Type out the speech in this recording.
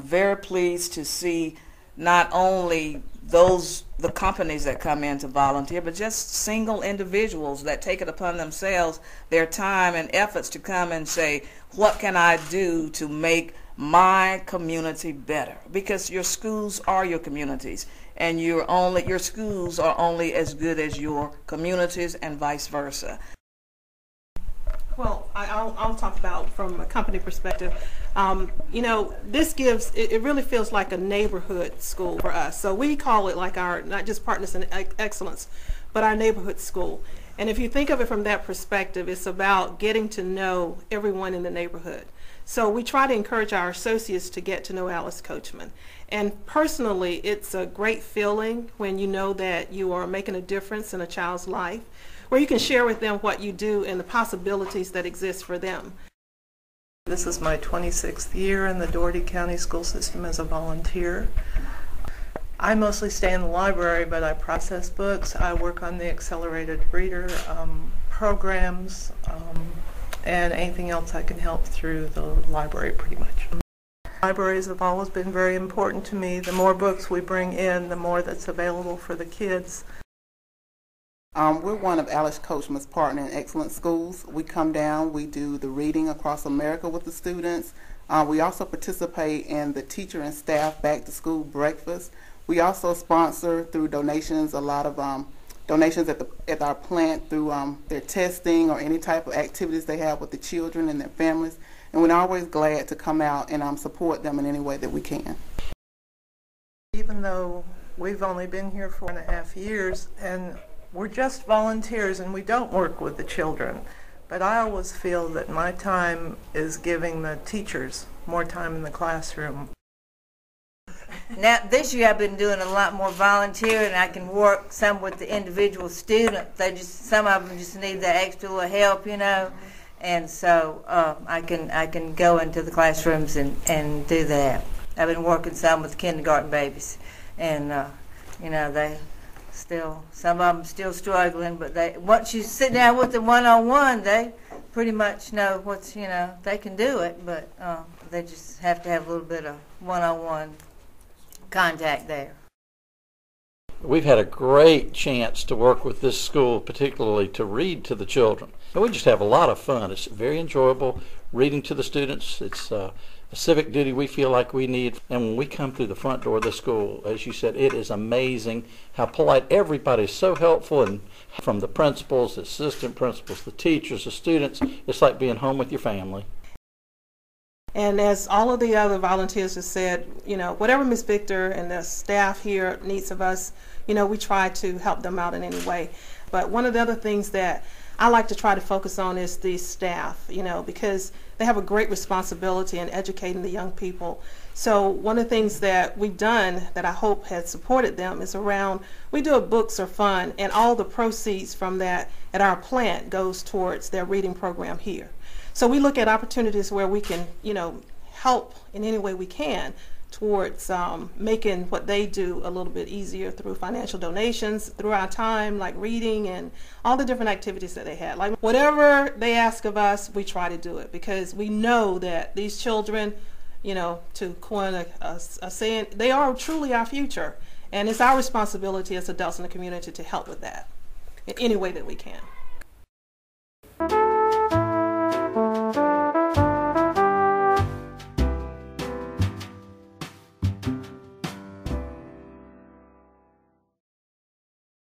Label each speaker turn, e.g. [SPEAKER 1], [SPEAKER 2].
[SPEAKER 1] very pleased to see not only those the companies that come in to volunteer, but just single individuals that take it upon themselves their time and efforts to come and say, what can I do to make my community better? Because your schools are your communities, and you're only your schools are only as good as your communities, and vice versa.
[SPEAKER 2] Well, I, will I'll talk about from a company perspective. Um, you know, this gives, it, it, really feels like a neighborhood school for us. So we call it like our, not just Partners in Excellence, but our neighborhood school. And if you think of it from that perspective, it's about getting to know everyone in the neighborhood. So we try to encourage our associates to get to know Alice Coachman. And personally, it's a great feeling when you know that you are making a difference in a child's life where you can share with them what you do and the possibilities that exist for them.
[SPEAKER 3] This is my 26th year in the Dougherty County School System as a volunteer. I mostly stay in the library, but I process books. I work on the accelerated reader um, programs um, and anything else I can help through the library pretty much. Libraries have always been very important to me. The more books we bring in, the more that's available for the kids.
[SPEAKER 4] Um, we're one of Alice Coachman's partner in Excellent Schools. We come down, we do the reading across America with the students. Uh, we also participate in the teacher and staff back to school breakfast. We also sponsor through donations a lot of um, donations at the at our plant through um, their testing or any type of activities they have with the children and their families. And we're always glad to come out and um, support them in any way that we can.
[SPEAKER 3] Even though we've only been here four and a half years and we're just volunteers and we don't work with the children. But I always feel that my time is giving the teachers more time in the classroom.
[SPEAKER 5] Now, this year I've been doing a lot more volunteering. I can work some with the individual students. They just some of them just need that extra little help, you know, and so uh, I can I can go into the classrooms and and do that. I've been working some with kindergarten babies, and uh, you know they still. Some of them still struggling but they once you sit down with them one on one they pretty much know what's you know they can do it but um, they just have to have a little bit of one on one contact there.
[SPEAKER 6] We've had a great chance to work with this school particularly to read to the children. And we just have a lot of fun. It's very enjoyable reading to the students. It's uh, civic duty we feel like we need. And when we come through the front door of the school, as you said, it is amazing how polite everybody is so helpful and from the principals, the assistant principals, the teachers, the students, it's like being home with your family.
[SPEAKER 2] And as all of the other volunteers have said, you know, whatever Ms. Victor and the staff here needs of us, you know, we try to help them out in any way. But one of the other things that I like to try to focus on is the staff, you know, because they have a great responsibility in educating the young people. So one of the things that we've done that I hope has supported them is around, we do a books are fun and all the proceeds from that at our plant goes towards their reading program here. So we look at opportunities where we can, you know, help in any way we can towards um, making what they do a little bit easier through financial donations, through our time, like reading and all the different activities that they had. Like whatever they ask of us, we try to do it because we know that these children, you know, to coin a, a, a saying, they are truly our future. And it's our responsibility as adults in the community to help with that in any way that we can.